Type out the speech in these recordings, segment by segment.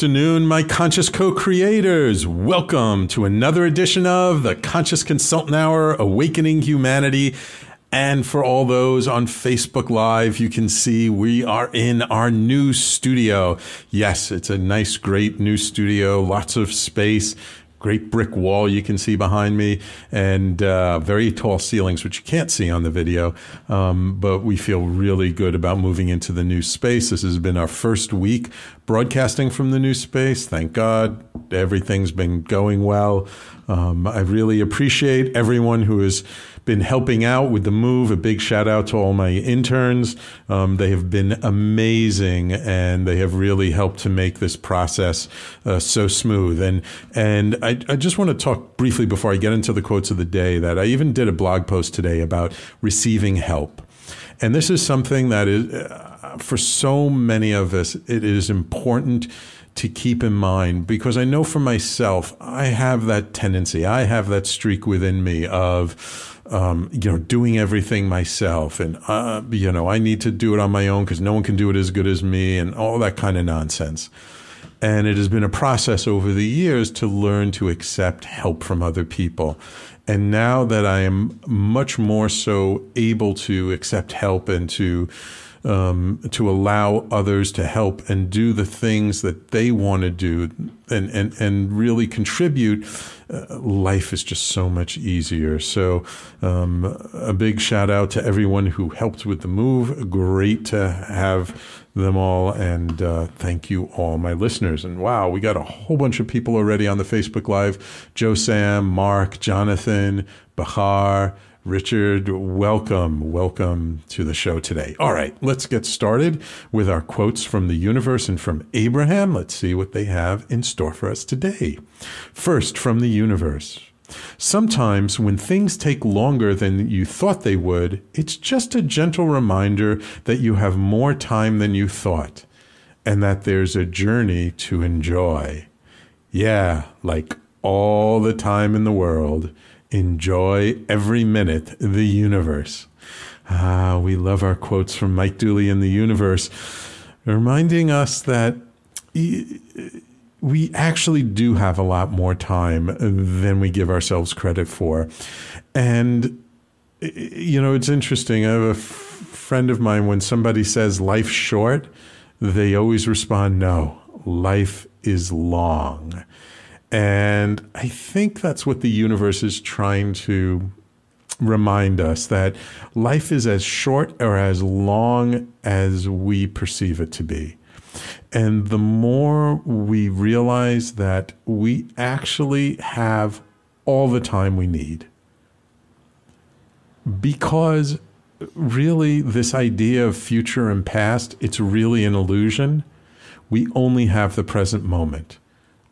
afternoon, my conscious co creators. Welcome to another edition of the Conscious Consultant Hour Awakening Humanity. And for all those on Facebook Live, you can see we are in our new studio. Yes, it's a nice, great new studio, lots of space great brick wall you can see behind me, and uh, very tall ceilings, which you can't see on the video. Um, but we feel really good about moving into the new space. This has been our first week broadcasting from the new space. Thank God everything's been going well. Um, I really appreciate everyone who is been helping out with the move. A big shout out to all my interns. Um, they have been amazing, and they have really helped to make this process uh, so smooth. And and I, I just want to talk briefly before I get into the quotes of the day that I even did a blog post today about receiving help. And this is something that is, uh, for so many of us, it is important to keep in mind because I know for myself, I have that tendency, I have that streak within me of, um, you know, doing everything myself, and uh, you know, I need to do it on my own because no one can do it as good as me, and all that kind of nonsense. And it has been a process over the years to learn to accept help from other people. And now that I am much more so able to accept help and to um, to allow others to help and do the things that they want to do and, and, and really contribute, uh, life is just so much easier. So, um, a big shout out to everyone who helped with the move. Great to have them all. And uh, thank you all, my listeners. And wow, we got a whole bunch of people already on the Facebook Live Joe Sam, Mark, Jonathan, Bahar. Richard, welcome. Welcome to the show today. All right, let's get started with our quotes from the universe and from Abraham. Let's see what they have in store for us today. First, from the universe. Sometimes, when things take longer than you thought they would, it's just a gentle reminder that you have more time than you thought and that there's a journey to enjoy. Yeah, like all the time in the world Enjoy every minute the universe. Ah, we love our quotes from Mike Dooley in the universe, reminding us that we actually do have a lot more time than we give ourselves credit for. And, you know, it's interesting. I have a f- friend of mine, when somebody says life's short, they always respond, no, life is long. And I think that's what the universe is trying to remind us that life is as short or as long as we perceive it to be. And the more we realize that we actually have all the time we need, because really this idea of future and past, it's really an illusion. We only have the present moment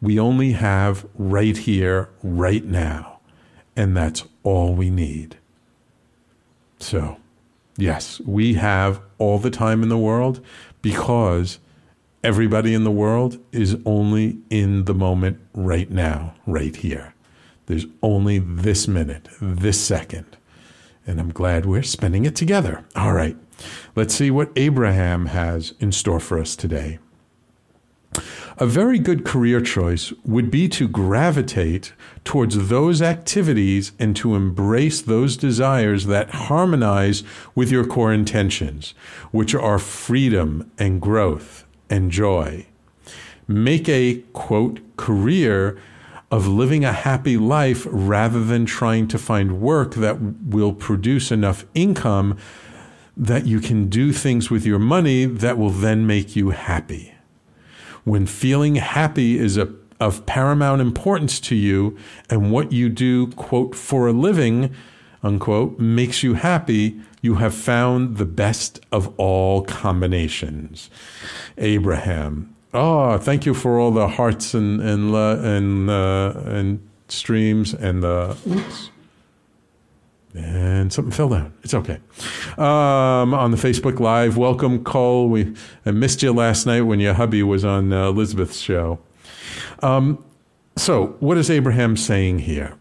we only have right here, right now. And that's all we need. So, yes, we have all the time in the world because everybody in the world is only in the moment right now, right here. There's only this minute, this second. And I'm glad we're spending it together. All right, let's see what Abraham has in store for us today. A very good career choice would be to gravitate towards those activities and to embrace those desires that harmonize with your core intentions, which are freedom and growth and joy. Make a quote career of living a happy life rather than trying to find work that will produce enough income that you can do things with your money that will then make you happy when feeling happy is a, of paramount importance to you and what you do, quote, for a living, unquote, makes you happy, you have found the best of all combinations. Abraham. Oh, thank you for all the hearts and and and uh, and streams and the oops and something fell down. It's okay. Um, on the Facebook Live, welcome, Cole. We I missed you last night when your hubby was on uh, Elizabeth's show. Um, so, what is Abraham saying here?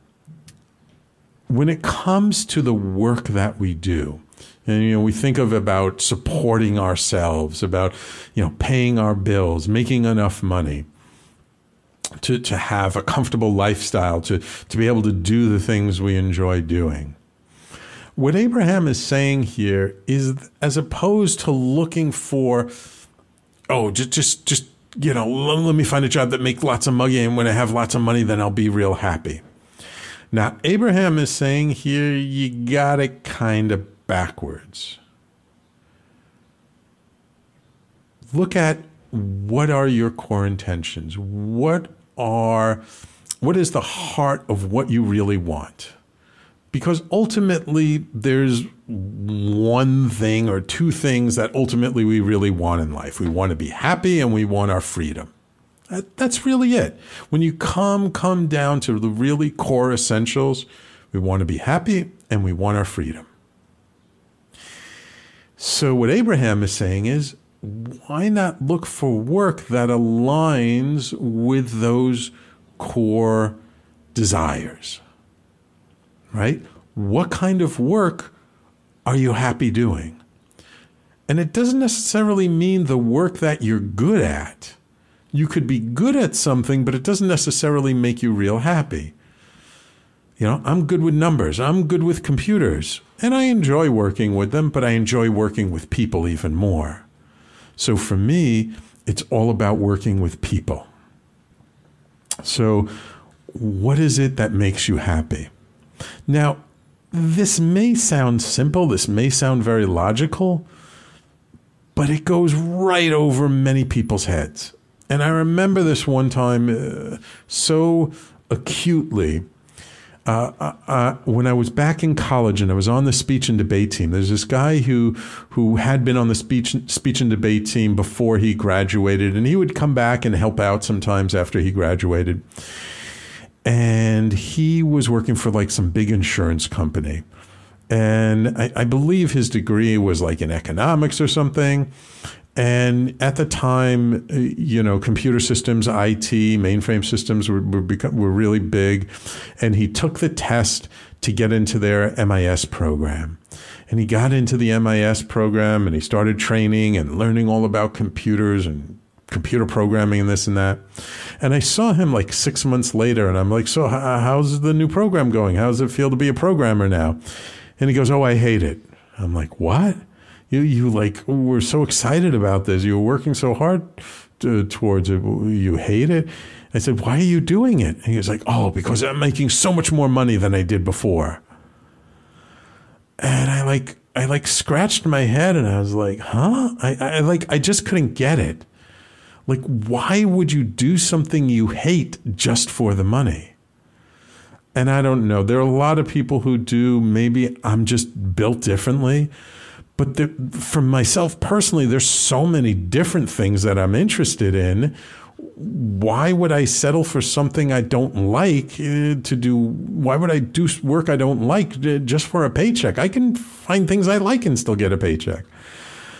When it comes to the work that we do, and you know, we think of about supporting ourselves, about you know, paying our bills, making enough money. to, to have a comfortable lifestyle, to, to be able to do the things we enjoy doing. What Abraham is saying here is as opposed to looking for, oh, just, just, just, you know, let, let me find a job that makes lots of money, and when I have lots of money, then I'll be real happy. Now, Abraham is saying here, you got it kind of backwards. Look at what are your core intentions? What are what is the heart of what you really want? Because ultimately there's one thing or two things that ultimately we really want in life. We want to be happy and we want our freedom. That, that's really it. When you come come down to the really core essentials, we want to be happy and we want our freedom. So what Abraham is saying is why not look for work that aligns with those core desires? Right? What kind of work are you happy doing? And it doesn't necessarily mean the work that you're good at. You could be good at something, but it doesn't necessarily make you real happy. You know, I'm good with numbers, I'm good with computers, and I enjoy working with them, but I enjoy working with people even more. So for me, it's all about working with people. So, what is it that makes you happy? Now, this may sound simple, this may sound very logical, but it goes right over many people's heads. And I remember this one time uh, so acutely uh, uh, uh, when I was back in college and I was on the speech and debate team, there's this guy who who had been on the speech speech and debate team before he graduated, and he would come back and help out sometimes after he graduated. And he was working for like some big insurance company, and I, I believe his degree was like in economics or something. And at the time, uh, you know, computer systems, IT, mainframe systems were, were, become, were really big. And he took the test to get into their MIS program. And he got into the MIS program and he started training and learning all about computers and computer programming and this and that. And I saw him like six months later and I'm like, So, how's the new program going? How does it feel to be a programmer now? And he goes, Oh, I hate it. I'm like, What? you you like were so excited about this. You were working so hard to, towards it. You hate it. I said, why are you doing it? And he was like, oh, because I'm making so much more money than I did before. And I like I like scratched my head and I was like, huh? I, I like I just couldn't get it. Like, why would you do something you hate just for the money? And I don't know. There are a lot of people who do. Maybe I'm just built differently but there, for myself personally, there's so many different things that I'm interested in. Why would I settle for something I don't like uh, to do? Why would I do work I don't like uh, just for a paycheck? I can find things I like and still get a paycheck.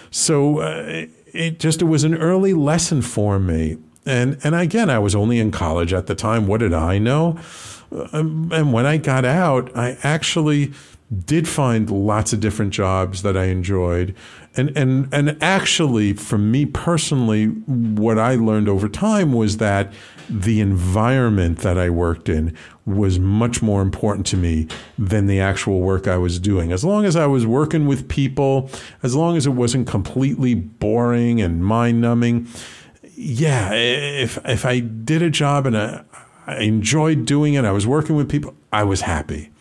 So uh, it just it was an early lesson for me. And and again, I was only in college at the time. What did I know? Um, and when I got out, I actually did find lots of different jobs that I enjoyed. And, and, and actually, for me personally, what I learned over time was that the environment that I worked in was much more important to me than the actual work I was doing. As long as I was working with people, as long as it wasn't completely boring and mind numbing, yeah, if, if I did a job and I, I enjoyed doing it, I was working with people, I was happy.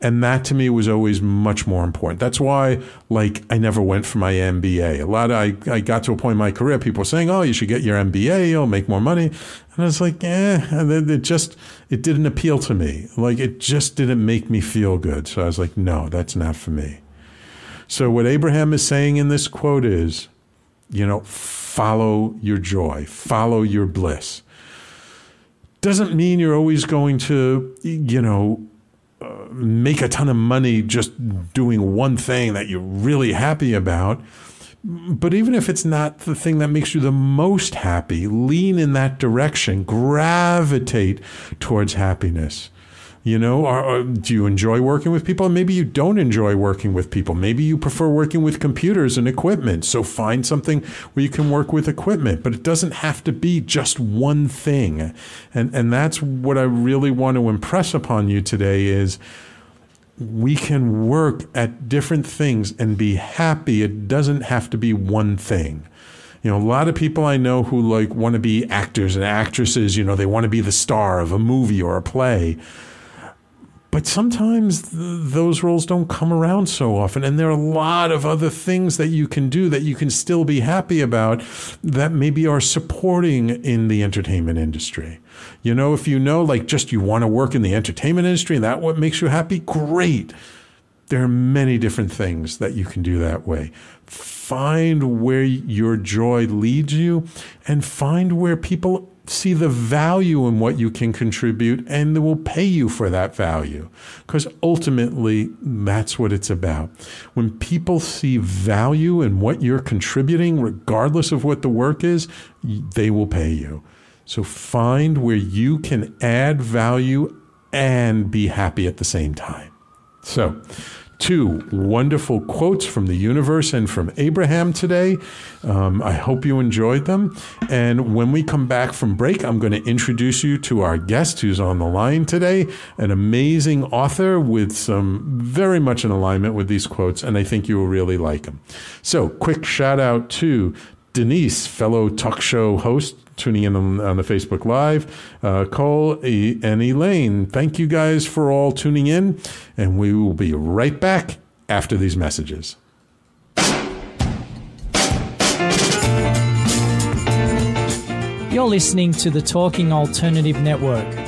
And that to me was always much more important. That's why, like, I never went for my MBA. A lot of, I, I got to a point in my career, people were saying, oh, you should get your MBA, you'll make more money. And I was like, eh, and it just, it didn't appeal to me. Like, it just didn't make me feel good. So I was like, no, that's not for me. So what Abraham is saying in this quote is, you know, follow your joy, follow your bliss. Doesn't mean you're always going to, you know, make a ton of money just doing one thing that you're really happy about. But even if it's not the thing that makes you the most happy, lean in that direction, gravitate towards happiness. You know, or, or do you enjoy working with people? Maybe you don't enjoy working with people. Maybe you prefer working with computers and equipment. So find something where you can work with equipment, but it doesn't have to be just one thing. And and that's what I really want to impress upon you today is we can work at different things and be happy. It doesn't have to be one thing. You know, a lot of people I know who like want to be actors and actresses, you know, they want to be the star of a movie or a play. But sometimes th- those roles don't come around so often. And there are a lot of other things that you can do that you can still be happy about that maybe are supporting in the entertainment industry. You know, if you know, like, just you want to work in the entertainment industry and that what makes you happy, great. There are many different things that you can do that way. Find where your joy leads you and find where people see the value in what you can contribute and they will pay you for that value. Because ultimately, that's what it's about. When people see value in what you're contributing, regardless of what the work is, they will pay you. So find where you can add value and be happy at the same time. So, two wonderful quotes from the universe and from Abraham today. Um, I hope you enjoyed them. And when we come back from break, I'm going to introduce you to our guest who's on the line today, an amazing author with some very much in alignment with these quotes, and I think you will really like him. So, quick shout out to Denise, fellow talk show host, tuning in on, on the Facebook Live. Uh, Cole and Elaine, thank you guys for all tuning in, and we will be right back after these messages. You're listening to the Talking Alternative Network.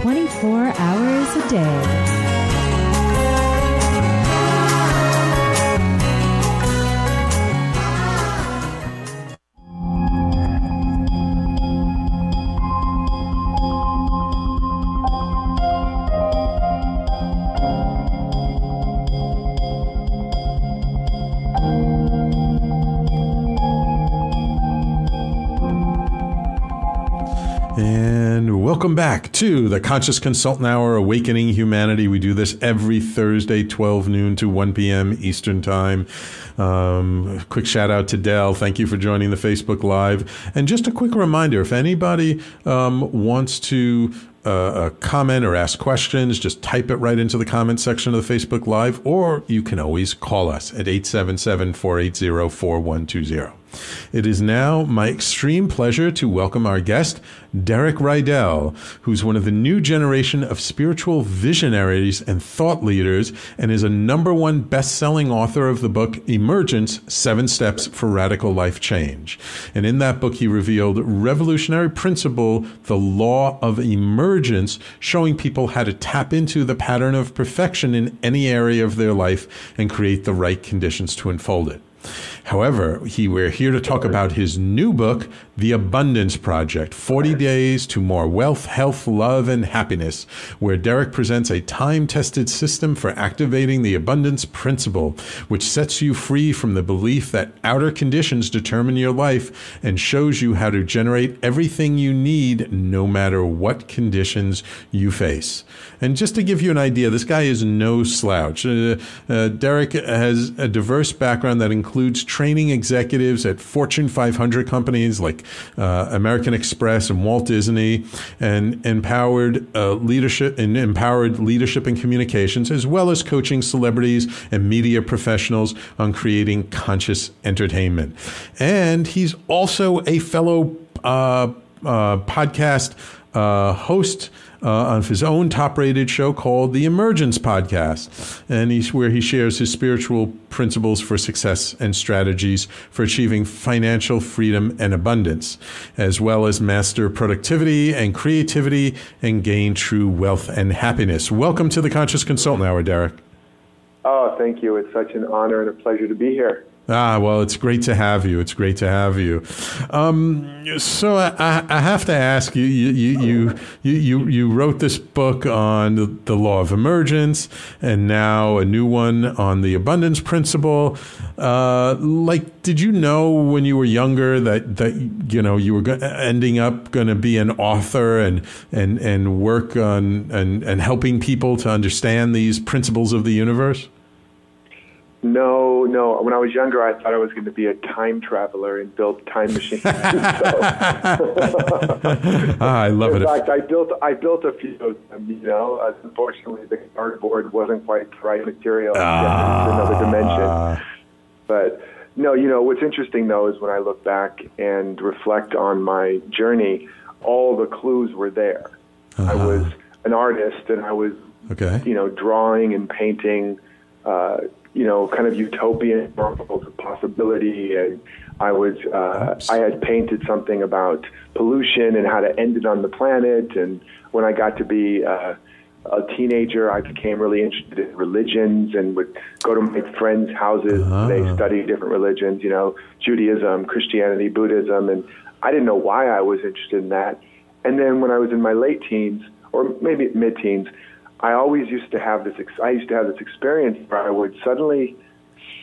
24 hours a day. Welcome back to the Conscious Consultant Hour, Awakening Humanity. We do this every Thursday, 12 noon to 1 p.m. Eastern Time. Um, quick shout out to Dell. Thank you for joining the Facebook Live. And just a quick reminder if anybody um, wants to uh, uh, comment or ask questions, just type it right into the comment section of the Facebook Live, or you can always call us at 877 480 4120. It is now my extreme pleasure to welcome our guest, Derek Rydall, who's one of the new generation of spiritual visionaries and thought leaders, and is a number one best selling author of the book Emergence Seven Steps for Radical Life Change. And in that book, he revealed revolutionary principle, the law of emergence, showing people how to tap into the pattern of perfection in any area of their life and create the right conditions to unfold it. However, he, we're here to talk about his new book, The Abundance Project 40 Days to More Wealth, Health, Love, and Happiness, where Derek presents a time tested system for activating the abundance principle, which sets you free from the belief that outer conditions determine your life and shows you how to generate everything you need no matter what conditions you face. And just to give you an idea, this guy is no slouch. Uh, uh, Derek has a diverse background that includes training executives at Fortune 500 companies like uh, American Express and Walt Disney, and empowered uh, leadership and empowered leadership and communications, as well as coaching celebrities and media professionals on creating conscious entertainment. And he's also a fellow uh, uh, podcast host uh, on his own top-rated show called the Emergence Podcast, and he's where he shares his spiritual principles for success and strategies for achieving financial freedom and abundance, as well as master productivity and creativity and gain true wealth and happiness. Welcome to the Conscious Consultant Hour, Derek. Oh, thank you. It's such an honor and a pleasure to be here. Ah, well, it's great to have you. It's great to have you. Um, so I, I, have to ask you, you, you, you, you, you wrote this book on the, law of emergence and now a new one on the abundance principle. Uh, like, did you know when you were younger that, that, you know, you were go- ending up going to be an author and, and, and work on and, and helping people to understand these principles of the universe? No, no. When I was younger, I thought I was going to be a time traveler and build time machines. ah, I love In it. fact, I built I built a few of them. You know, uh, unfortunately, the cardboard wasn't quite the right material. Ah. It's another dimension. But no, you know what's interesting though is when I look back and reflect on my journey, all the clues were there. I was an artist, and I was Okay. you know drawing and painting. Uh, you know, kind of utopian worlds of possibility. And I was, uh, I had painted something about pollution and how to end it on the planet. And when I got to be uh, a teenager, I became really interested in religions and would go to my friends' houses. They study different religions, you know, Judaism, Christianity, Buddhism. And I didn't know why I was interested in that. And then when I was in my late teens, or maybe mid teens, I always used to have this. ex- I used to have this experience where I would suddenly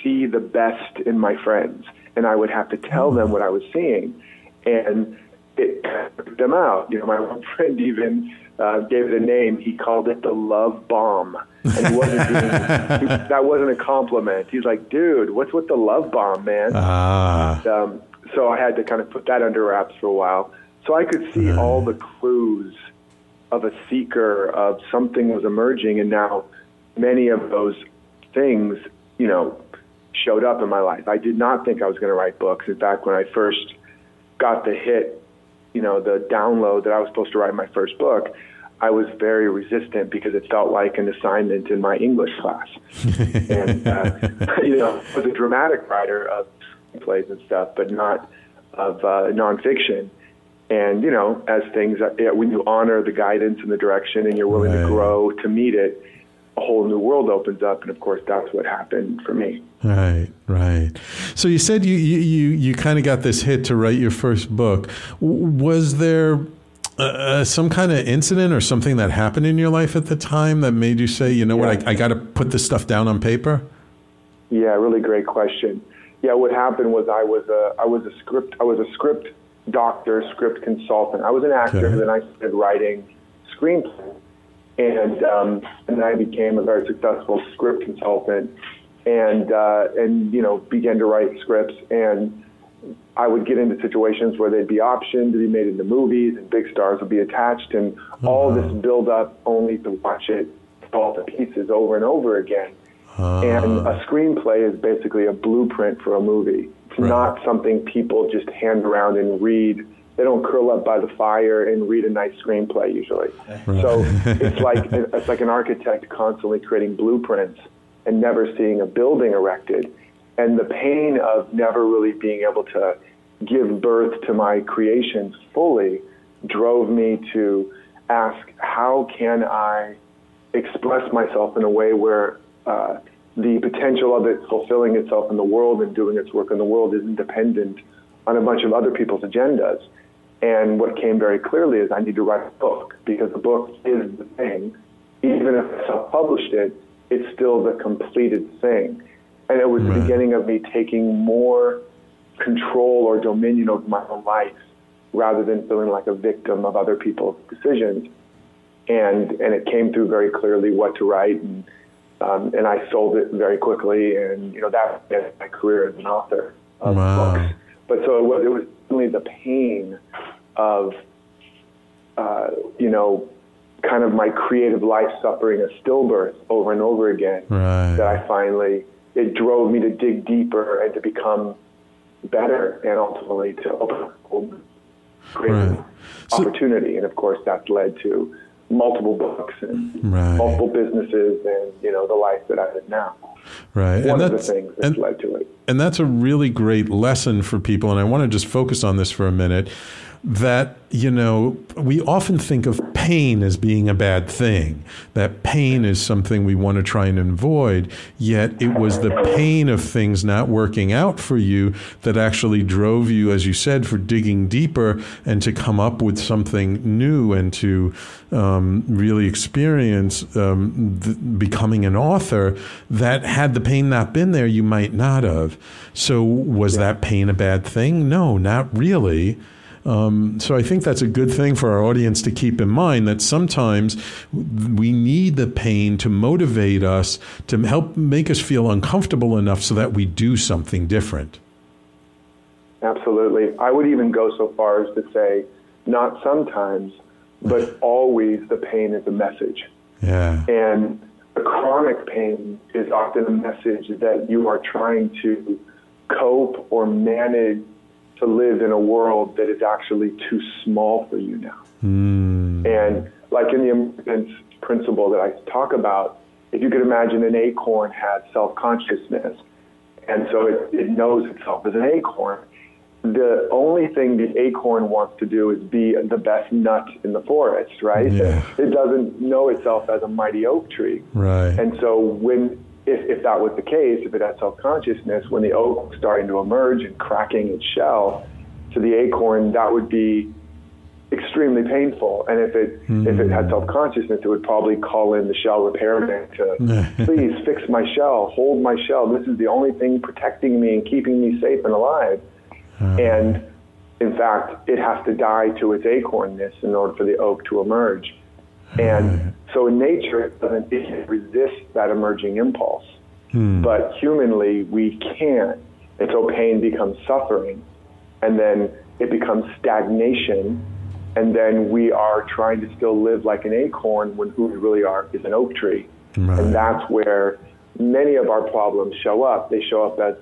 see the best in my friends, and I would have to tell them what I was seeing, and it took them out. You know, my one friend even uh, gave it a name. He called it the love bomb, and he wasn't being, he, that wasn't a compliment. He's like, "Dude, what's with the love bomb, man?" Ah. um, so I had to kind of put that under wraps for a while. So I could see all the clues of a seeker of something was emerging, and now many of those things, you know, showed up in my life. I did not think I was going to write books. In fact, when I first got the hit, you know, the download that I was supposed to write my first book, I was very resistant because it felt like an assignment in my English class. and, uh, you know, I was a dramatic writer of plays and stuff, but not of uh, nonfiction. And, you know, as things, uh, when you honor the guidance and the direction and you're willing Right. to grow to meet it, a whole new world opens up. And of course, that's what happened for me. Right, right. So you said you you you, you kind of got this hit to write your first book. Was there uh, some kind of incident or something that happened in your life at the time that made you say, you know what, I, I got to put this stuff down on paper? Yeah, really great question. Yeah, what happened was I was a I was a script I was a script doctor, script consultant. I was an actor, Okay. then I started writing screenplays, and um, and then I became a very successful script consultant, and uh, and you know began to write scripts and. I would get into situations where they'd be optioned to be made into movies, and big stars would be attached, and all this build up only to watch it fall to pieces over and over again. And a screenplay is basically a blueprint for a movie. It's Right. not something people just hand around and read. They don't curl up by the fire and read a nice screenplay usually. So it's like it's like an architect constantly creating blueprints and never seeing a building erected. And the pain of never really being able to give birth to my creations fully drove me to ask, how can I express myself in a way where uh, the potential of it fulfilling itself in the world and doing its work in the world isn't dependent on a bunch of other people's agendas. And what came very clearly is I need to write a book because the book is the thing. Even if I self published it, it's still the completed thing. And it was right. the beginning of me taking more control or dominion over my own life rather than feeling like a victim of other people's decisions. And, and it came through very clearly what to write. And, um, and I sold it very quickly. And, you know, that began my career as an author of wow. books. But so it was, it was only the pain of, uh, you know, kind of my creative life suffering a stillbirth over and over again right. that I finally, it drove me to dig deeper and to become better and ultimately to open greater right. so, opportunity. And of course, that's led to multiple books and right. multiple businesses and, you know, the life that I live now. Right. One and of the things that's and, led to it. And that's a really great lesson for people. And I want to just focus on this for a minute that, you know, we often think of pain as being a bad thing, that pain is something we want to try and avoid, yet it was the pain of things not working out for you that actually drove you, as you said, for digging deeper and to come up with something new and to um, really experience um, th- becoming an author that had the pain not been there, you might not have. So, was yeah. that pain a bad thing? No, not really. Um, so I think that's a good thing for our audience to keep in mind that sometimes we need the pain to motivate us to help make us feel uncomfortable enough so that we do something different. Absolutely. I would even go so far as to say, not sometimes, but always the pain is a message. Yeah. And the chronic pain is often a message that you are trying to cope or manage to live in a world that is actually too small for you now. Mm. And like in the emergence principle that I talk about, if you could imagine an acorn had self consciousness, and so it, it knows itself as an acorn. The only thing the acorn wants to do is be the best nut in the forest, right? Yeah. It doesn't know itself as a mighty oak tree. Right. And so when if, if that was the case, if it had self consciousness, when the oak was starting to emerge and cracking its shell to the acorn, that would be extremely painful. And if it mm. if it had hmm. self consciousness, it would probably call in the shell repairman to please fix my shell, hold my shell. This is the only thing protecting me and keeping me safe and alive. Uh. And in fact, it has to die to its acornness in order for the oak to emerge. And so in nature, it doesn't it resist that emerging impulse. Hmm. But humanly, we can't. And so pain becomes suffering. And then it becomes stagnation. And then we are trying to still live like an acorn when who we really are is an oak tree. Right. And that's where many of our problems show up. They show up as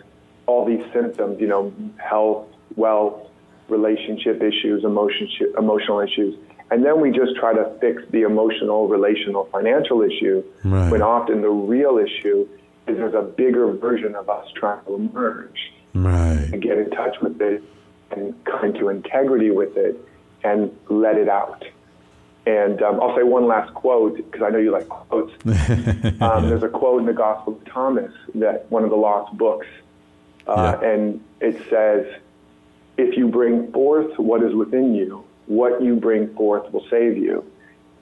all these symptoms, you know, health, wealth, relationship issues, emotion, emotional issues and then we just try to fix the emotional, relational, financial issue right. when often the real issue is there's a bigger version of us trying to emerge right. and get in touch with it and come into integrity with it and let it out. And um, I'll say one last quote because I know you like quotes. um, there's a quote in the Gospel of Thomas that one of the lost books, uh, yeah. and it says, "If you bring forth what is within you, what you bring forth will save you.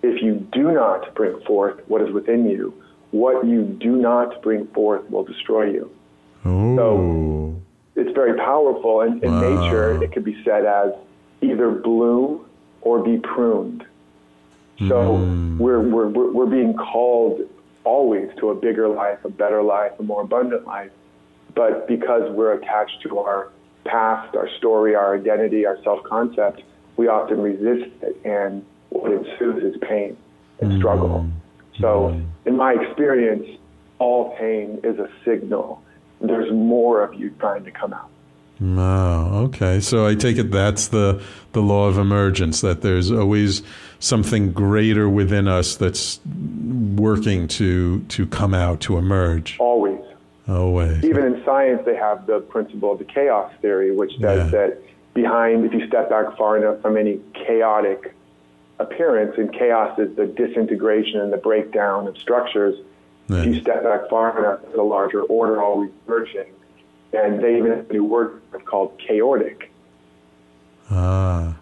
If you do not bring forth what is within you, what you do not bring forth will destroy you. Ooh. So it's very powerful. And in wow. nature, it could be said as either bloom or be pruned. So mm. we're, we're, we're being called always to a bigger life, a better life, a more abundant life. But because we're attached to our past, our story, our identity, our self concept, we often resist it, and what ensues is pain and struggle. Mm-hmm. So, mm-hmm. in my experience, all pain is a signal. There's more of you trying to come out. Oh, okay. So I take it that's the the law of emergence that there's always something greater within us that's working to to come out to emerge. Always. Always. Even in science, they have the principle of the chaos theory, which says yeah. that behind, if you step back far enough from any chaordic appearance, and chaos is the disintegration and the breakdown of structures, If you step back far enough, there's a larger order always emerging. And they even have a new word called chaotic. Ah,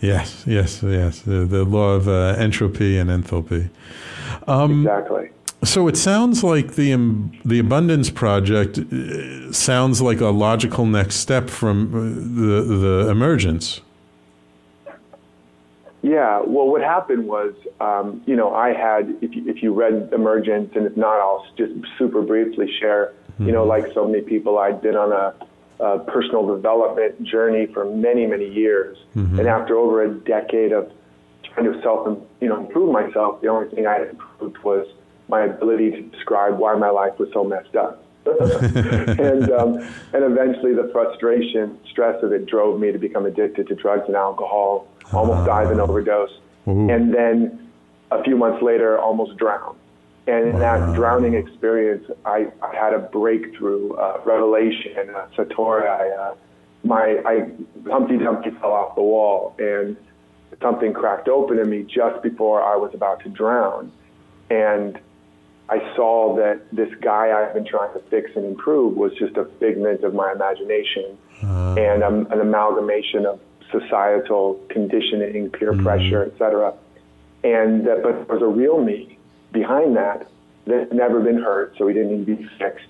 yes, yes, yes. The, the law of uh, entropy and enthalpy. Um, exactly. So it sounds like the um, the abundance project uh, sounds like a logical next step from uh, the the emergence. Yeah, well, what happened was, um, you know, I had, if you, if you read Emergence, and if not, I'll just super briefly share, mm-hmm. you know, like so many people, I'd been on a, a personal development journey for many, many years. Mm-hmm. And after over a decade of trying to self, you know, improve myself, the only thing I had improved was my ability to describe why my life was so messed up. and um, and eventually the frustration, stress of it drove me to become addicted to drugs and alcohol, almost died of an overdose, Ooh. and then a few months later almost drowned. And in wow. that drowning experience, I, I had a breakthrough, uh, revelation, uh, satori. I, uh, my I Humpty Dumpty fell off the wall, and something cracked open in me just before I was about to drown, and I saw that this guy I've been trying to fix and improve was just a figment of my imagination uh. and um, an amalgamation of societal conditioning, peer mm. pressure, etc. And that, but there was a real me behind that that had never been hurt, so he didn't need to be fixed,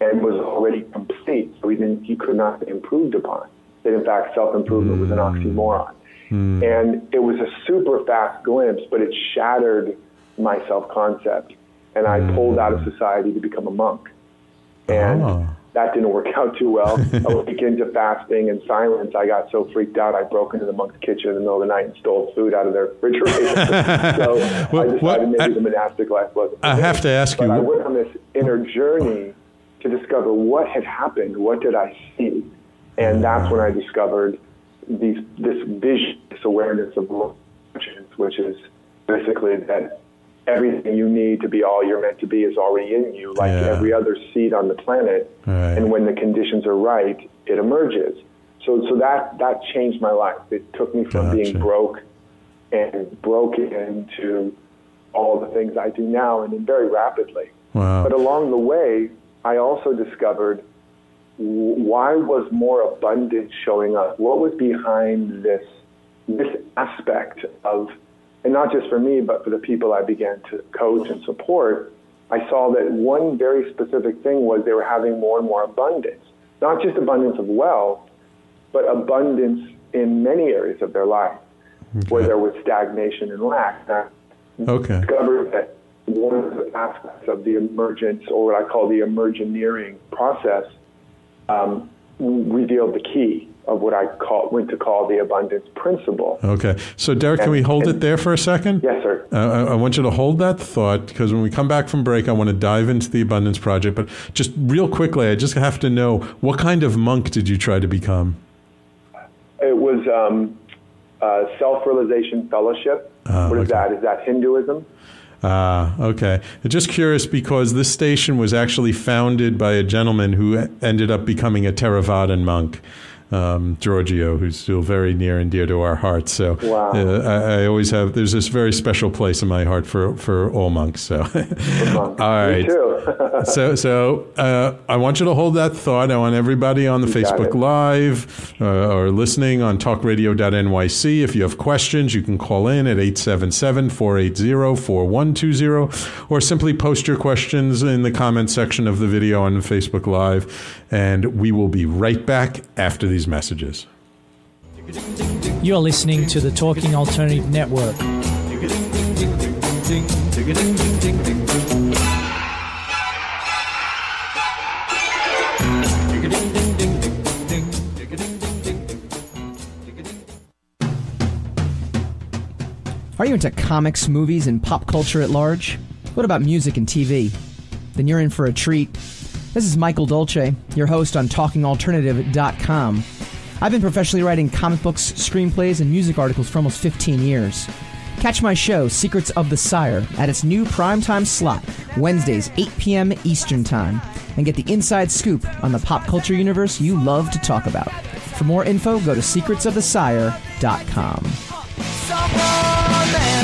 and was already complete, so he didn't, he could not be improved upon. That in fact, self improvement mm. was an mm. oxymoron. Mm. And it was a super fast glimpse, but it shattered my self concept and I pulled out of mm. society to become a monk. And oh. that didn't work out too well. a week into fasting and silence, I got so freaked out, I broke into the monk's kitchen in the middle of the night and stole food out of their refrigerator. so well, I decided what, maybe I, the monastic life wasn't. I have to ask but you. I went on this inner journey to discover what had happened, what did I see, and that's when I discovered these, this vision, this awareness of which is basically that everything you need to be all you're meant to be is already in you, like yeah. every other seed on the planet. Right. And when the conditions are right, it emerges. So, so that that changed my life. It took me from gotcha. being broke and broken into all the things I do now, and very rapidly. Wow. But along the way, I also discovered why was more abundance showing up? What was behind this this aspect of and not just for me, but for the people I began to coach and support, I saw that one very specific thing was they were having more and more abundance. Not just abundance of wealth, but abundance in many areas of their life okay. where there was stagnation and lack. I okay. discovered that one of the aspects of the emergence, or what I call the emergineering process, um, revealed the key of what I call went to call the abundance principle. Okay, so Derek, and, can we hold it there for a second? Yes, sir. Uh, I, I, want you to hold that thought because when we come back from break, I want to dive into the abundance project. But just real quickly, I just have to know what kind of monk did you try to become? It was um, uh, self-realization fellowship. Uh, what is okay. that? Is that Hinduism? Ah, okay. Just curious because this station was actually founded by a gentleman who ended up becoming a Theravadan monk um, Giorgio, who's still very near and dear to our hearts. So wow. uh, I, I, always have there's this very special place in my heart for for all monks. So all right, so so uh, I want you to hold that thought. I want everybody on the you Facebook Live uh, or listening on TalkRadio.nyc. If you have questions, you can call in at 877-480-4120 or simply post your questions in the comment section of the video on Facebook Live, and we will be right back after these messages. You're listening to the Talking Alternative Network. Are you into comics, movies, and pop culture at large? What about music and TV? Then you're in for a treat. This is Michael Dolce, your host on TalkingAlternative.com. I've been professionally writing comic books, screenplays, and music articles for almost 15 years. Catch my show, Secrets of the Sire, at its new primetime slot, Wednesdays, 8 p.m. Eastern Time, and get the inside scoop on the pop culture universe you love to talk about. For more info, go to secretsofthesire.com.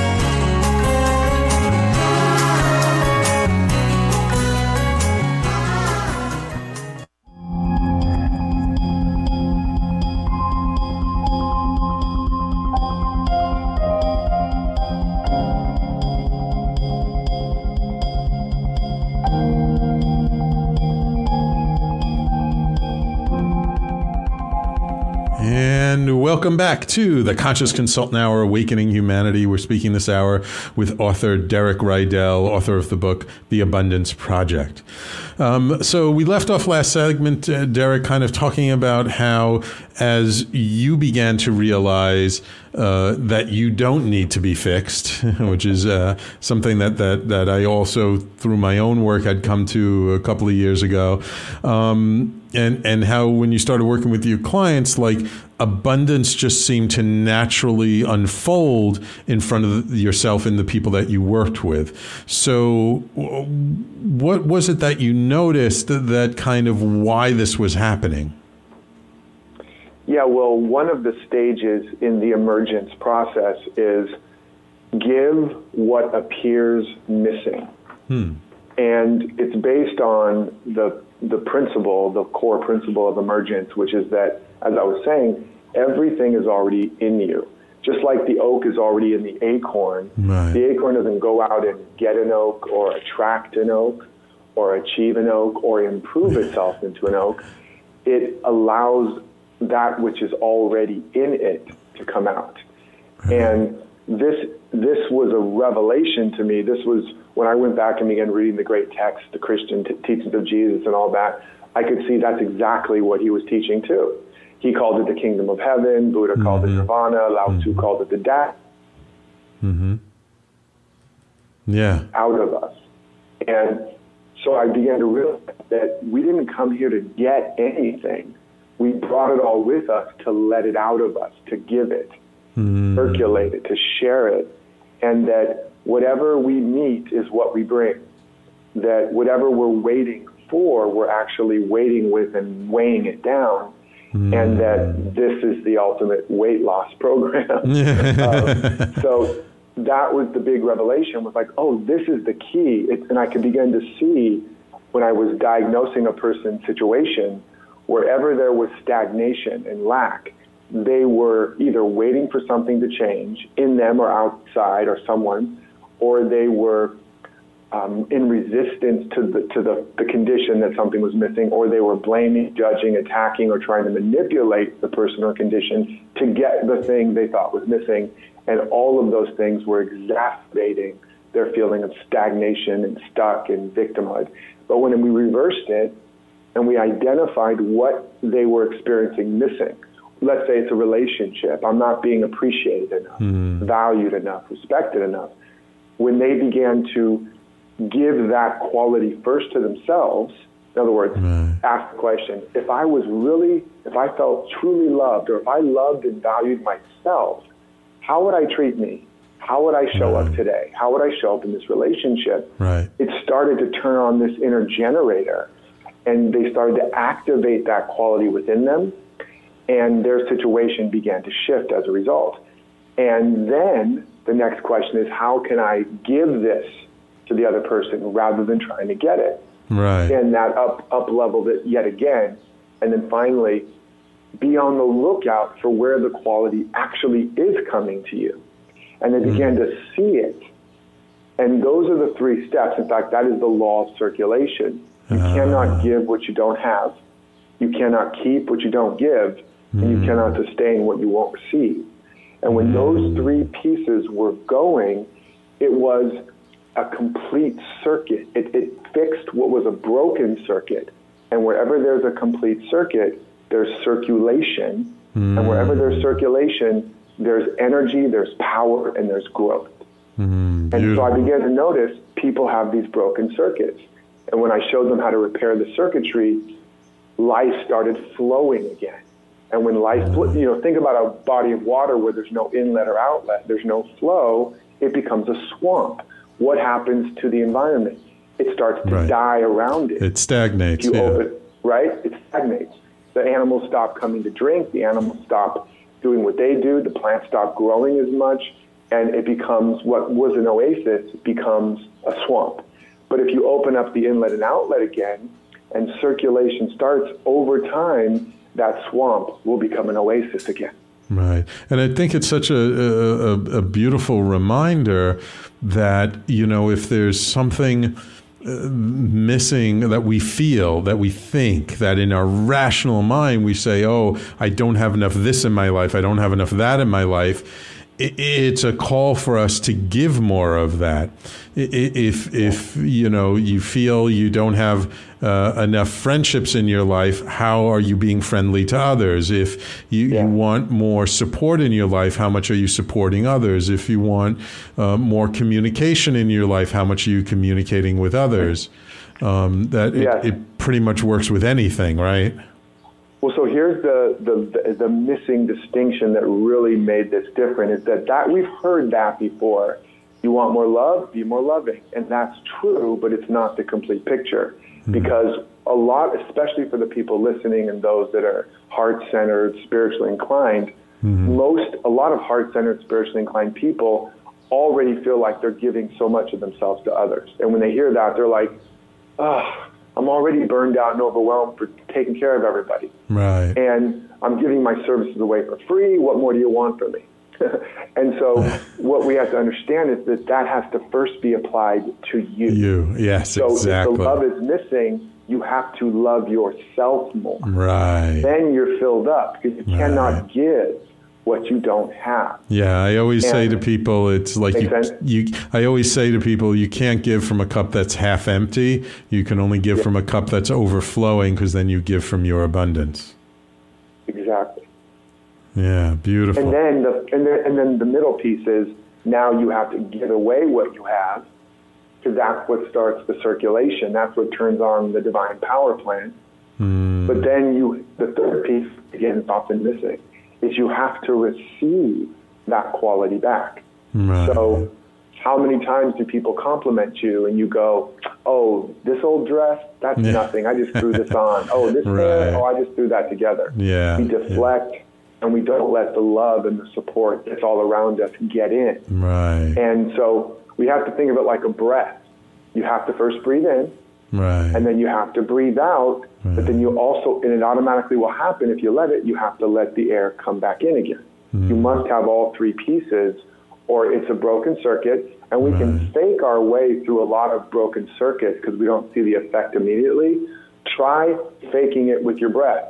Welcome back to the Conscious Consultant Hour, Awakening Humanity. We're speaking this hour with author Derek Rydall, author of the book The Abundance Project. Um, so we left off last segment, uh, Derek, kind of talking about how as you began to realize uh, that you don't need to be fixed, which is uh, something that, that, that I also, through my own work, had come to a couple of years ago. Um, and, and how when you started working with your clients, like abundance just seemed to naturally unfold in front of yourself and the people that you worked with. So, what was it that you noticed that kind of why this was happening? Yeah, well, one of the stages in the emergence process is give what appears missing. Hmm. And it's based on the, the principle, the core principle of emergence, which is that, as I was saying, everything is already in you. Just like the oak is already in the acorn, right. the acorn doesn't go out and get an oak or attract an oak or achieve an oak or improve itself into an oak. It allows that which is already in it to come out. Right. And this this was a revelation to me. This was when I went back and began reading the great texts, the Christian t- teachings of Jesus, and all that. I could see that's exactly what he was teaching too. He called it the kingdom of heaven. Buddha mm-hmm. called it nirvana. Lao Tzu mm-hmm. called it the Tao. Mm-hmm. Yeah. Out of us. And so I began to realize that we didn't come here to get anything. We brought it all with us to let it out of us, to give it, mm. circulate it, to share it. And that whatever we meet is what we bring. That whatever we're waiting for, we're actually waiting with and weighing it down mm. and that this is the ultimate weight loss program. um, so that was the big revelation was like, oh, this is the key. It, and I could begin to see when I was diagnosing a person's situation, wherever there was stagnation and lack, they were either waiting for something to change in them or outside or someone, or they were um, in resistance to the to the, the condition that something was missing, or they were blaming, judging, attacking, or trying to manipulate the person or condition to get the thing they thought was missing, and all of those things were exacerbating their feeling of stagnation and stuck and victimhood. But when we reversed it and we identified what they were experiencing missing, let's say it's a relationship, I'm not being appreciated enough, mm. valued enough, respected enough. When they began to give that quality first to themselves. In other words, right. ask the question if I was really, if I felt truly loved, or if I loved and valued myself, how would I treat me? How would I show right. up today? How would I show up in this relationship? Right. It started to turn on this inner generator, and they started to activate that quality within them, and their situation began to shift as a result. And then the next question is, how can I give this to the other person rather than trying to get it. Right. And that up up leveled it yet again. And then finally, be on the lookout for where the quality actually is coming to you. And they mm. began to see it. And those are the three steps. In fact, that is the law of circulation. You uh. cannot give what you don't have. You cannot keep what you don't give. Mm. And you hmm. cannot sustain what you won't receive. And when mm. those three pieces were going, it was a complete circuit. It, it fixed what was a broken circuit. And wherever there's a complete circuit, there's circulation, and wherever there's circulation, there's energy, there's power, and there's growth. Mm, And so I began to notice people have these broken circuits. And when I showed them how to repair the circuitry, life started flowing again. And when life, fl- you know, think about a body of water where there's no inlet or outlet, there's no flow, it becomes a swamp. What happens to the environment? It starts to Right. die around it. It stagnates. you yeah. open, right? It stagnates. The animals stop coming to drink. The animals stop doing what they do. The plants stop growing as much, and it becomes what was an oasis becomes a swamp. But if you open up the inlet and outlet again, and circulation starts over time, that swamp will become an oasis again. Right. And I think it's such a, a, a- beautiful reminder that, you know, if there's something uh, missing that we feel, that we think, that in our rational mind we say, oh, I don't have enough this in my life, I don't have enough that in my life. It's a call for us to give more of that. If, if you know, you feel you don't have uh, enough friendships in your life, how are you being friendly to others? If you, you want more support in your life, how much are you supporting others? If you want uh, more communication in your life, how much are you communicating with others? Um, that it, it pretty much works with anything, right? Well, so here's the, the the missing distinction that really made this different is that that we've heard that before. You want more love, be more loving, and that's true, but it's not the complete picture because a lot, especially for the people listening and those that are heart centered, spiritually inclined, most a lot of heart centered, spiritually inclined people already feel like they're giving so much of themselves to others, and when they hear that, they're like, "Ah, I'm already burned out and overwhelmed for taking care of everybody." Right. and I'm giving my services away for free. What more do you want from me? and so, what we have to understand is that that has to first be applied to you. You, yes, so, exactly. So if the love is missing, you have to love yourself more. Right. Then you're filled up because you Right. cannot give what you don't have. Yeah, I always say to people, it's like you, sense? you. I always say to people, you can't give from a cup that's half empty. You can only give from a cup that's overflowing, because then you give from your abundance. Exactly. Yeah, beautiful. And then the and then, and then the middle piece is now you have to give away what you have because that's what starts the circulation. That's what turns on the divine power plant. Hmm. But then you the third piece again is often missing is you have to receive that quality back. Right. So how many times do people compliment you and you go, "Oh, this old dress, that's Yeah. nothing. I just threw this on. Oh, this Right. hair, oh, I just threw that together." Yeah, We yeah. And we don't let the love and the support that's all around us get in. right. And so we have to think of it like a breath. You have to first breathe in, right. and then you have to breathe out. But then you also, and it automatically will happen if you let it, you have to let the air come back in again. Hmm. You must have all three pieces, or it's a broken circuit. And we can fake our way through a lot of broken circuits because we don't see the effect immediately. Try faking it with your breath.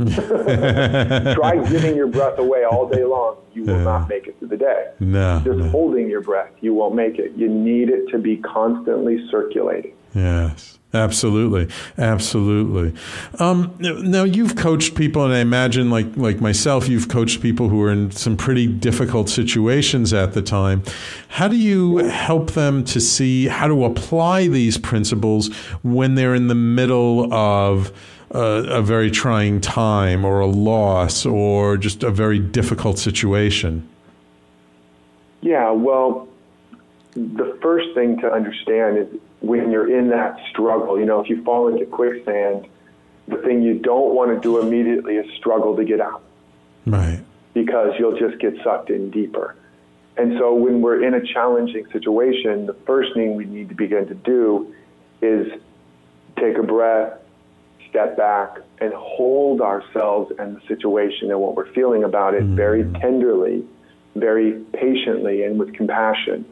Try giving your breath away all day long. You will not make it through the day. no. Just no. holding your breath, you won't make it. You need it to be constantly circulating. Yes, absolutely, absolutely. Um, now you've coached people, and I imagine, like like myself, you've coached people who are in some pretty difficult situations at the time. How do you help them to see how to apply these principles when they're in the middle of a, a very trying time, or a loss, or just a very difficult situation? Yeah, well, the first thing to understand is when you're in that struggle, you know, if you fall into quicksand, the thing you don't want to do immediately is struggle to get out Right. because you'll just get sucked in deeper. And so when we're in a challenging situation, the first thing we need to begin to do is take a breath, step back, and hold ourselves and the situation and what we're feeling about it very tenderly, very patiently, and with compassion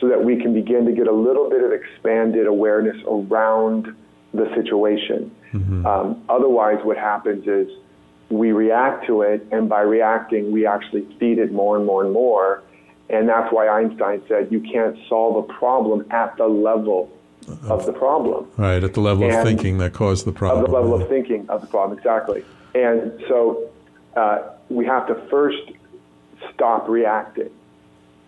so that we can begin to get a little bit of expanded awareness around the situation. Um, otherwise, what happens is we react to it, and by reacting, we actually feed it more and more and more. And that's why Einstein said you can't solve a problem at the level of the problem, Right. At the level of thinking that caused the problem. of the level of thinking of the problem. Exactly. And so uh, we have to first stop reacting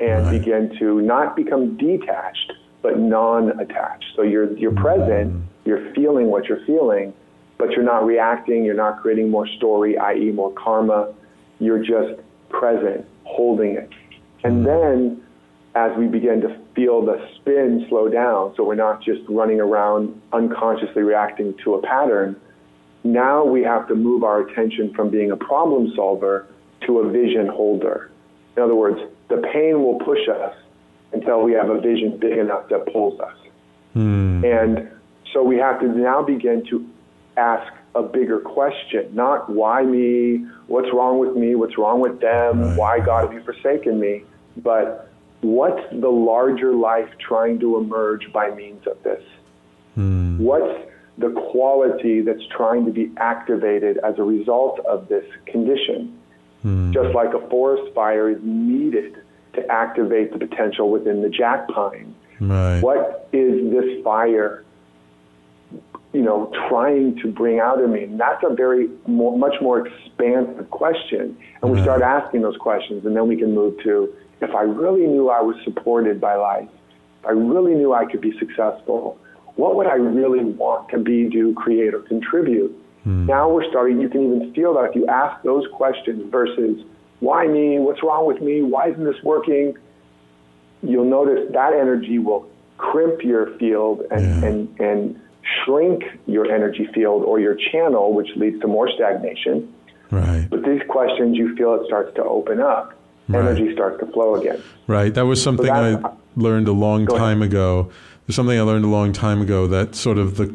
and Right. begin to not become detached, but non-attached. So you're you're present, you're feeling what you're feeling, but you're not reacting. You're not creating more story, i.e., more karma. You're just present, holding it, and then as we begin to feel the spin slow down, so we're not just running around unconsciously reacting to a pattern. Now we have to move our attention from being a problem solver to a vision holder. In other words, the pain will push us until we have a vision big enough that pulls us. Hmm. And so we have to now begin to ask a bigger question, not why me, what's wrong with me, what's wrong with them, why God have you forsaken me, but what's the larger life trying to emerge by means of this? Hmm. What's the quality that's trying to be activated as a result of this condition? Hmm. Just like a forest fire is needed to activate the potential within the jack pine. Right. What is this fire, you know, trying to bring out of me? And that's a very more, much more expansive question. And we start asking those questions, and then we can move to if I really knew I was supported by life, if I really knew I could be successful, what would I really want to be, do, create, or contribute? Hmm. Now we're starting, you can even feel that if you ask those questions versus why me, what's wrong with me, why isn't this working? You'll notice that energy will crimp your field and, and, and shrink your energy field or your channel, which leads to more stagnation. Right. But these questions, you feel it starts to open up. Energy starts to flow again. Right. That was something I learned a long Go ahead. time ago. There's something I learned a long time ago that sort of the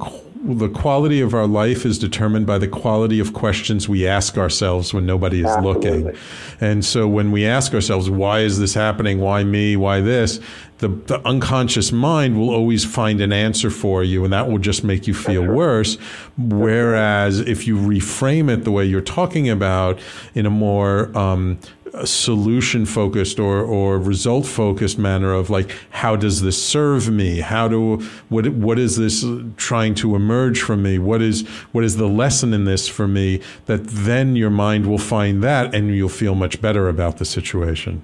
the quality of our life is determined by the quality of questions we ask ourselves when nobody is looking. And so when we ask ourselves, why is this happening? Why me? Why this? The, the unconscious mind will always find an answer for you, and that will just make you feel worse. Whereas if you reframe it the way you're talking about in a more um, solution focused or, or result focused manner of like how does this serve me? How do what what is this trying to emerge from me? What is what is the lesson in this for me that then your mind will find that and you'll feel much better about the situation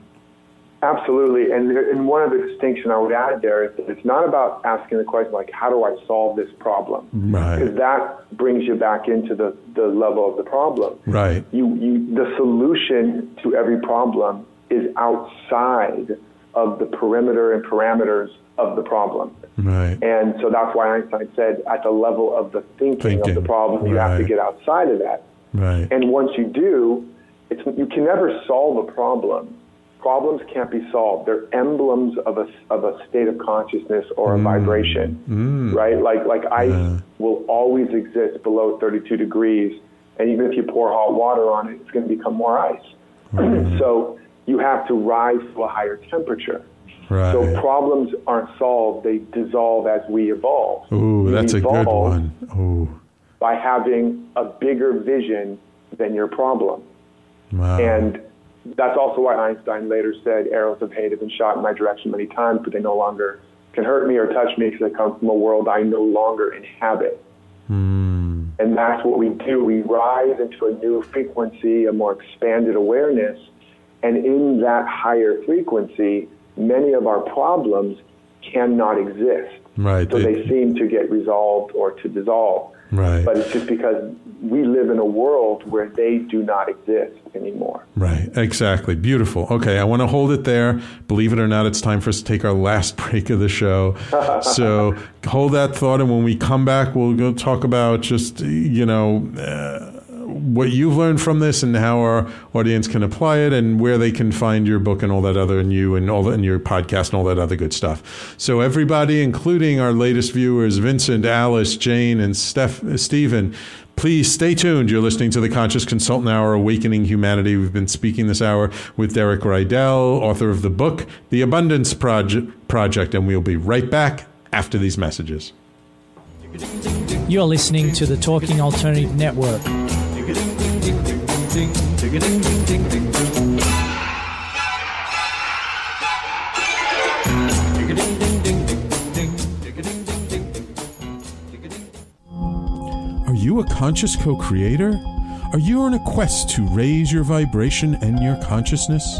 Absolutely. And, and one of the distinction I would add there is that it's not about asking the question like, how do I solve this problem? Right. Because that brings you back into the, the level of the problem. right You, you, the solution to every problem is outside of the perimeter and parameters of the problem. right And so that's why Einstein said at the level of the thinking, of the problem, you have to get outside of that. right And once you do, it's, you can never solve a problem. Problems can't be solved. They're emblems of a, of a state of consciousness or a mm. vibration, mm. right? Like, like ice will always exist below 32 degrees. And even if you pour hot water on it, it's going to become more ice. Mm. so you have to rise to a higher temperature. right So problems aren't solved, they dissolve as we evolve. Ooh, We that's a good one. Ooh, By having a bigger vision than your problem. wow. And that's also why Einstein later said arrows of hate have been shot in my direction many times, but they no longer can hurt me or touch me because I come from a world I no longer inhabit. Hmm. And that's what we do. We rise into a new frequency, a more expanded awareness. And in that higher frequency, many of our problems cannot exist. Right. So They- they seem to get resolved or to dissolve. Right. But it's just because we live in a world where they do not exist anymore. Right, exactly. Beautiful. Okay, I want to hold it there. Believe it or not, it's time for us to take our last break of the show. so hold that thought, and when we come back, we'll go talk about just, you know, uh, what you've learned from this and how our audience can apply it and where they can find your book and all that other and you and all that and your podcast and all that other good stuff. So everybody, including our latest viewers, Vincent, Alice, Jane, and Steph, uh, Stephen, Please stay tuned. You're listening to the Conscious Consultant Hour, Awakening Humanity. We've been speaking this hour with Derek Rydall, author of the book, The Abundance Proje- Project, and we'll be right back after these messages. You're listening to the Talking Alternative Network. Are you a conscious co creator? Are you on a quest to raise your vibration and your consciousness?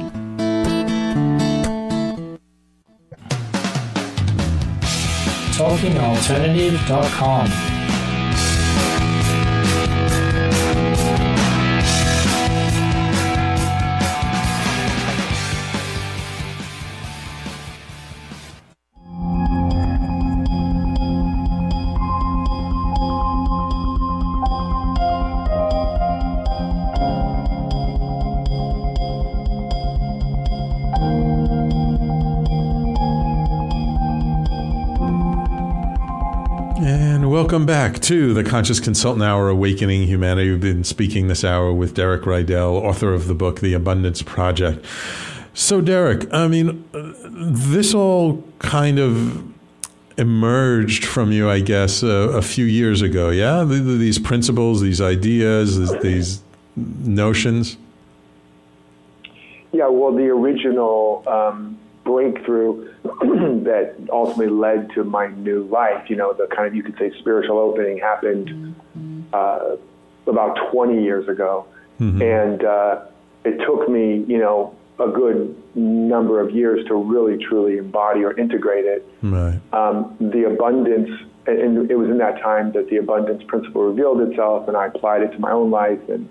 talkingalternative.com. welcome back to the Conscious Consultant Hour Awakening Humanity. We've been speaking this hour with Derek Rydall, author of the book The Abundance Project. So, Derek, I mean, this all kind of emerged from you, I guess, a few years ago, yeah? Th- th- These principles, these ideas, these- these notions. Yeah, well, the original um, breakthrough that ultimately led to my new life, you know, the kind of, you could say, spiritual opening happened uh, about 20 years ago. And uh, it took me, you know, a good number of years to really, truly embody or integrate it. Right. Um, the abundance, and- and it was in that time that the abundance principle revealed itself, and I applied it to my own life, and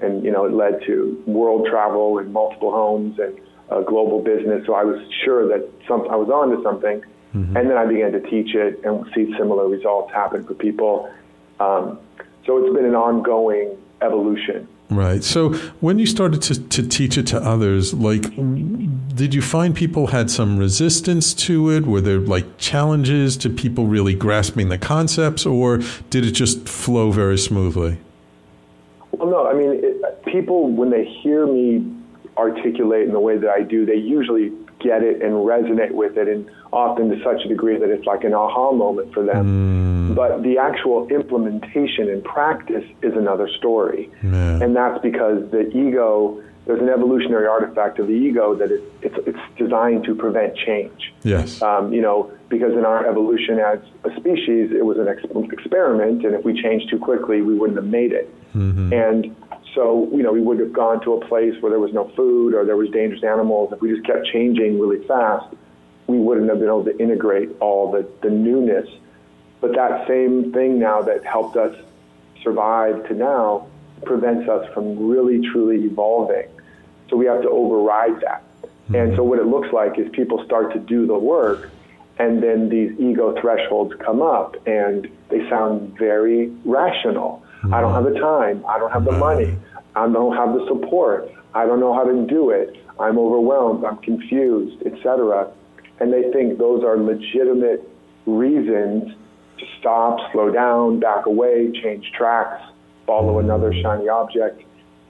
and you know it led to world travel and multiple homes and a global business. So I was sure that some, I was on to something, and then I began to teach it and see similar results happen for people. Um, so it's been an ongoing evolution. Right. So when you started to, to teach it to others, like, did you find people had some resistance to it? Were there like challenges to people really grasping the concepts, or did it just flow very smoothly? Well, no, I mean, it, people, when they hear me articulate in the way that I do, they usually get it and resonate with it, and often to such a degree that it's like an aha moment for them. But the actual implementation and practice is another story. And that's because the ego, there's an evolutionary artifact of the ego that it, it's, it's designed to prevent change. Yes. Um, you know, because in our evolution as a species, it was an ex- experiment, and if we changed too quickly, we wouldn't have made it. And so, you know, we would have gone to a place where there was no food or there was dangerous animals. If we just kept changing really fast, we wouldn't have been able to integrate all the, the newness. But that same thing now that helped us survive to now prevents us from really, truly evolving. So we have to override that. Hmm. And so what it looks like is people start to do the work, and then these ego thresholds come up, and they sound very rational. I don't mm-hmm. have the time. I don't have the mm-hmm. money. I don't have the support. I don't know how to do it. I'm overwhelmed. I'm confused, etc. And they think those are legitimate reasons to stop, slow down, back away, change tracks, follow mm-hmm. another shiny object.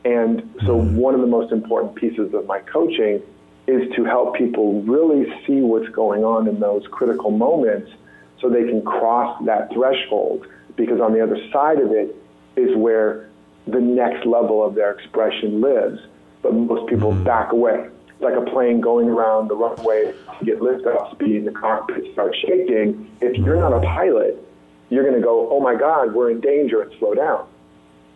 And so, one of the most important pieces of my coaching is to help people really see what's going on in those critical moments so they can cross that threshold. Because on the other side of it is where the next level of their expression lives. But most people mm-hmm. back away. It's like a plane going around the runway to get liftoff speed and the cockpit starts shaking. If you're not a pilot, you're going to go, oh my God, we're in danger and slow down.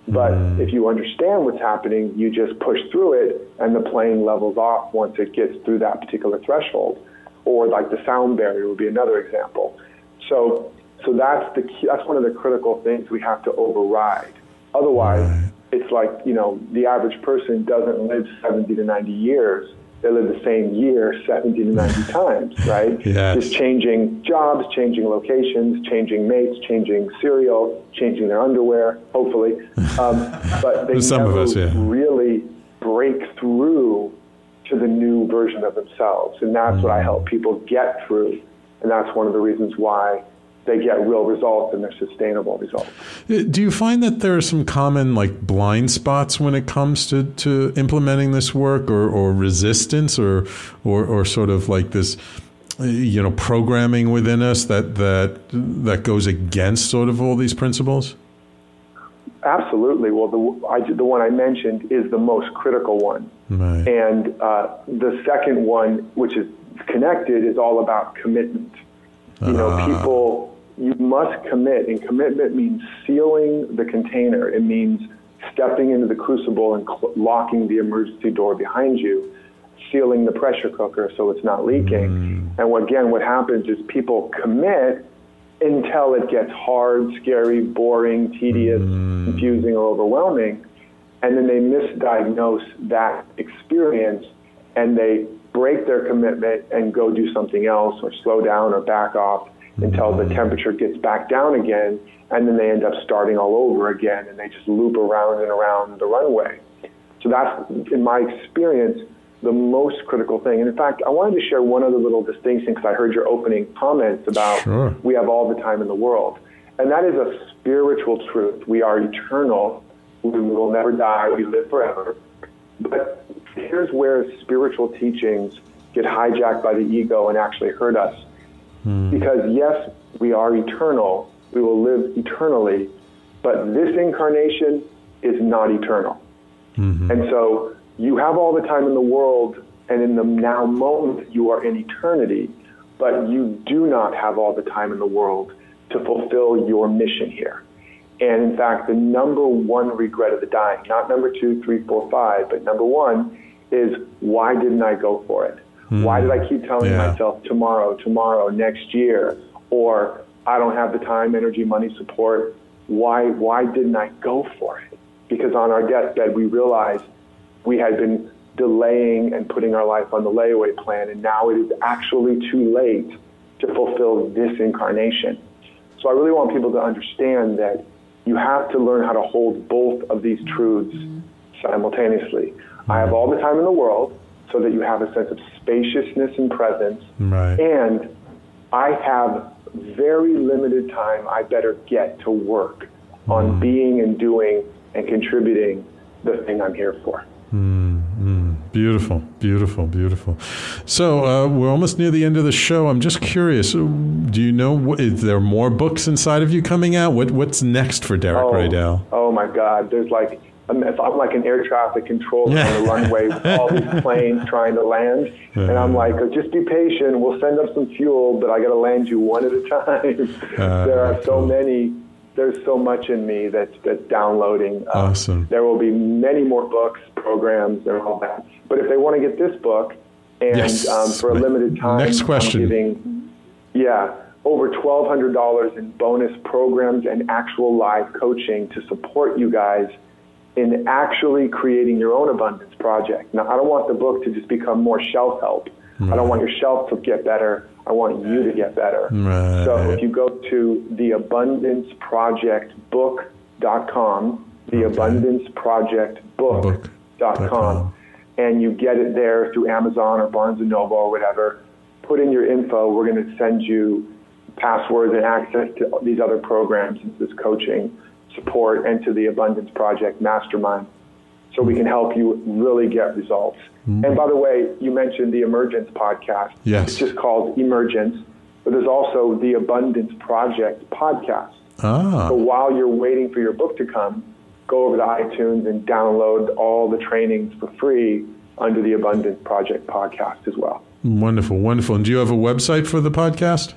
But mm-hmm. if you understand what's happening, you just push through it and the plane levels off once it gets through that particular threshold. Or like the sound barrier would be another example. So, so that's the key, that's one of the critical things we have to override. Otherwise, it's like, you know, the average person doesn't live 70 to 90 years. They live the same year 70 to 90 times, right? Yes. Just changing jobs, changing locations, changing mates, changing cereal, changing their underwear, hopefully. Um, but they Some of never us, yeah. really break through to the new version of themselves. And that's what I help people get through. And that's one of the reasons why they get real results and they're sustainable results. Uh, Do you find that there are some common like blind spots when it comes to, to implementing this work or, or resistance or, or or sort of like this uh, you know programming within us that that that goes against sort of all these principles? Absolutely. Well, the, I, the one I mentioned is the most critical one. Right. And uh, the second one, which is connected, is all about commitment. You know, Ah. people, you must commit, and commitment means sealing the container. It means stepping into the crucible and cl- locking the emergency door behind you, sealing the pressure cooker so it's not leaking. Mm. And again, what happens is people commit until it gets hard, scary, boring, tedious, mm. confusing, or overwhelming. And then they misdiagnose that experience and they break their commitment and go do something else or slow down or back off until the temperature gets back down again. And then they end up starting all over again and they just loop around and around the runway. So that's, in my experience, the most critical thing. And in fact, I wanted to share one other little distinction because I heard your opening comments about Sure. we have all the time in the world. And that is a spiritual truth. We are eternal. We will never die. We live forever. But here's where spiritual teachings get hijacked by the ego and actually hurt us. Hmm. Because yes, we are eternal. We will live eternally. But this incarnation is not eternal. Mm-hmm. And so you have all the time in the world, and in the now moment, you are in eternity, but you do not have all the time in the world to fulfill your mission here. And in fact, the number one regret of the dying, not number two, three, four, five, but number one is why didn't I go for it? Why did hmm. I keep telling Yeah. myself tomorrow, tomorrow, next year, or I don't have the time, energy, money, support? Why, why didn't I go for it? Because on our deathbed, we realized we had been delaying and putting our life on the layaway plan, and now it is actually too late to fulfill this incarnation. So I really want people to understand that you have to learn how to hold both of these truths hmm. simultaneously. I have hmm. all the time in the world so that you have a sense of spaciousness and presence, Right. and I have very limited time I better get to work on hmm. being and doing and contributing the thing I'm here for. Hmm, hmm. Beautiful, beautiful, beautiful. So uh, we're almost near the end of the show. I'm just curious. Do you know? Is there more books inside of you coming out? What What's next for Derek Oh, Rydall? oh my God! There's like I'm, I'm like an air traffic controller on the runway with all these planes trying to land, and I'm like, oh, just be patient. We'll send up some fuel, but I got to land you one at a time. Uh, there are so cool. many. There's so much in me that's that's downloading. Um, Awesome. There will be many more books, programs, and all that. But if they want to get this book, and Yes. um, for a limited time, next question. I'm giving yeah, over $1,200 in bonus programs and actual live coaching to support you guys in actually creating your own abundance project. Now, I don't want the book to just become more shelf help. I don't want your shelf to get better. I want you to get better. Right. So if you go to theabundanceprojectbook.com, theabundanceprojectbook.com, Book.com. and you get it there through Amazon or Barnes and Noble or whatever, put in your info. We're going to send you passwords and access to these other programs, and this coaching support, and to the Abundance Project Mastermind, so we can help you really get results. And by the way, you mentioned the Emergence podcast. Yes. It's just called Emergence, but there's also the Abundance Project podcast. Ah, So while you're waiting for your book to come, go over to iTunes and download all the trainings for free under the Abundance Project podcast as well. wonderful, wonderful. And do you have a website for the podcast?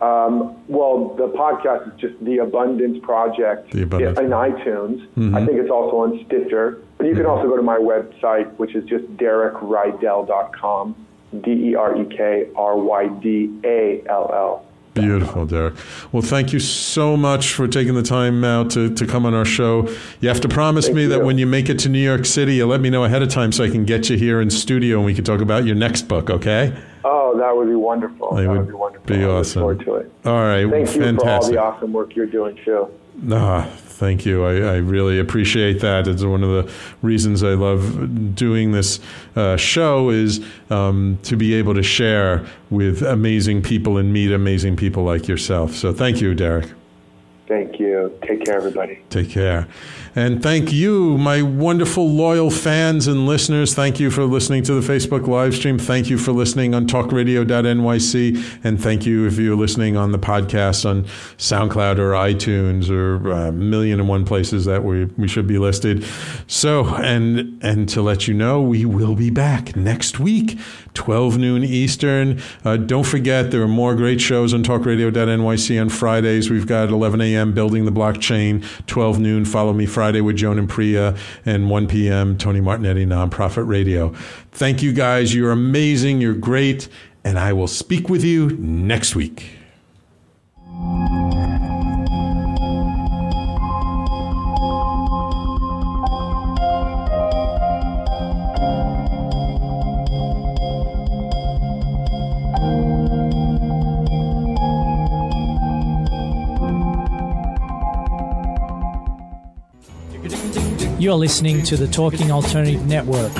Um, well, the podcast is just the Abundance Project The Abundance. in iTunes. I think it's also on Stitcher. But you can also go to my website, which is just derekrydall.com, D E R E K R Y D A L Beautiful, Derek. Well, thank you so much for taking the time out to, to come on our show. You have to promise Thank me that when you make it to New York City, you let me know ahead of time so I can get you here in studio and we can talk about your next book, okay? Oh, that would be wonderful. It that would would be wonderful. be I look awesome. forward to it. All right. Thank you fantastic. for all the awesome work you're doing, too. Ah, thank you. I, I really appreciate that. It's one of the reasons I love doing this uh, show is um, to be able to share with amazing people and meet amazing people like yourself. So thank you, Derek. Thank you. Take care, everybody. Take care. And thank you, my wonderful, loyal fans and listeners. Thank you for listening to the Facebook live stream. Thank you for listening on talkradio.nyc. And thank you if you're listening on the podcast on SoundCloud or iTunes or a million and one places that we, we should be listed. So, and, and to let you know, we will be back next week, 12 noon Eastern. Uh, don't forget, there are more great shows on talkradio.nyc on Fridays. We've got 11 a.m. Building the Blockchain, 12 noon Follow Me with Joan and Priya, and 1 p.m. Tony Martignetti Nonprofit Radio. Thank you guys. You're amazing. You're great. And I will speak with you next week. You're listening to the Talking Alternative Network.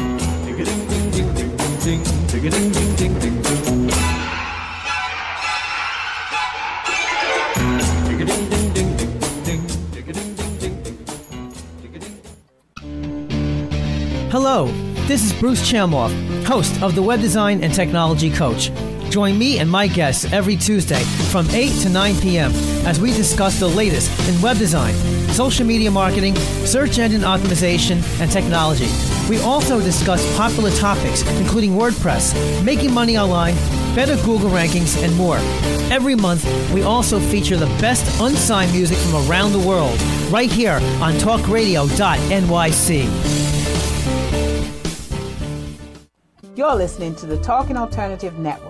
Hello, this is Bruce Chamoff, host of the Web Design and Technology Coach. Join me and my guests every Tuesday from 8 to 9 p.m. as we discuss the latest in web design, social media marketing, search engine optimization, and technology. We also discuss popular topics including WordPress, making money online, better Google rankings, and more. Every month, we also feature the best unsigned music from around the world right here on talkradio.nyc. You're listening to the Talking Alternative Network.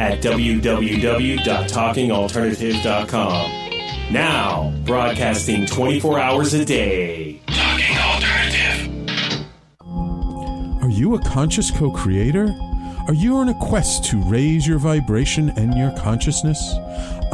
at www.talkingalternative.com. Now, broadcasting 24 hours a day. Talking Alternative. Are you a conscious co creator? Are you on a quest to raise your vibration and your consciousness?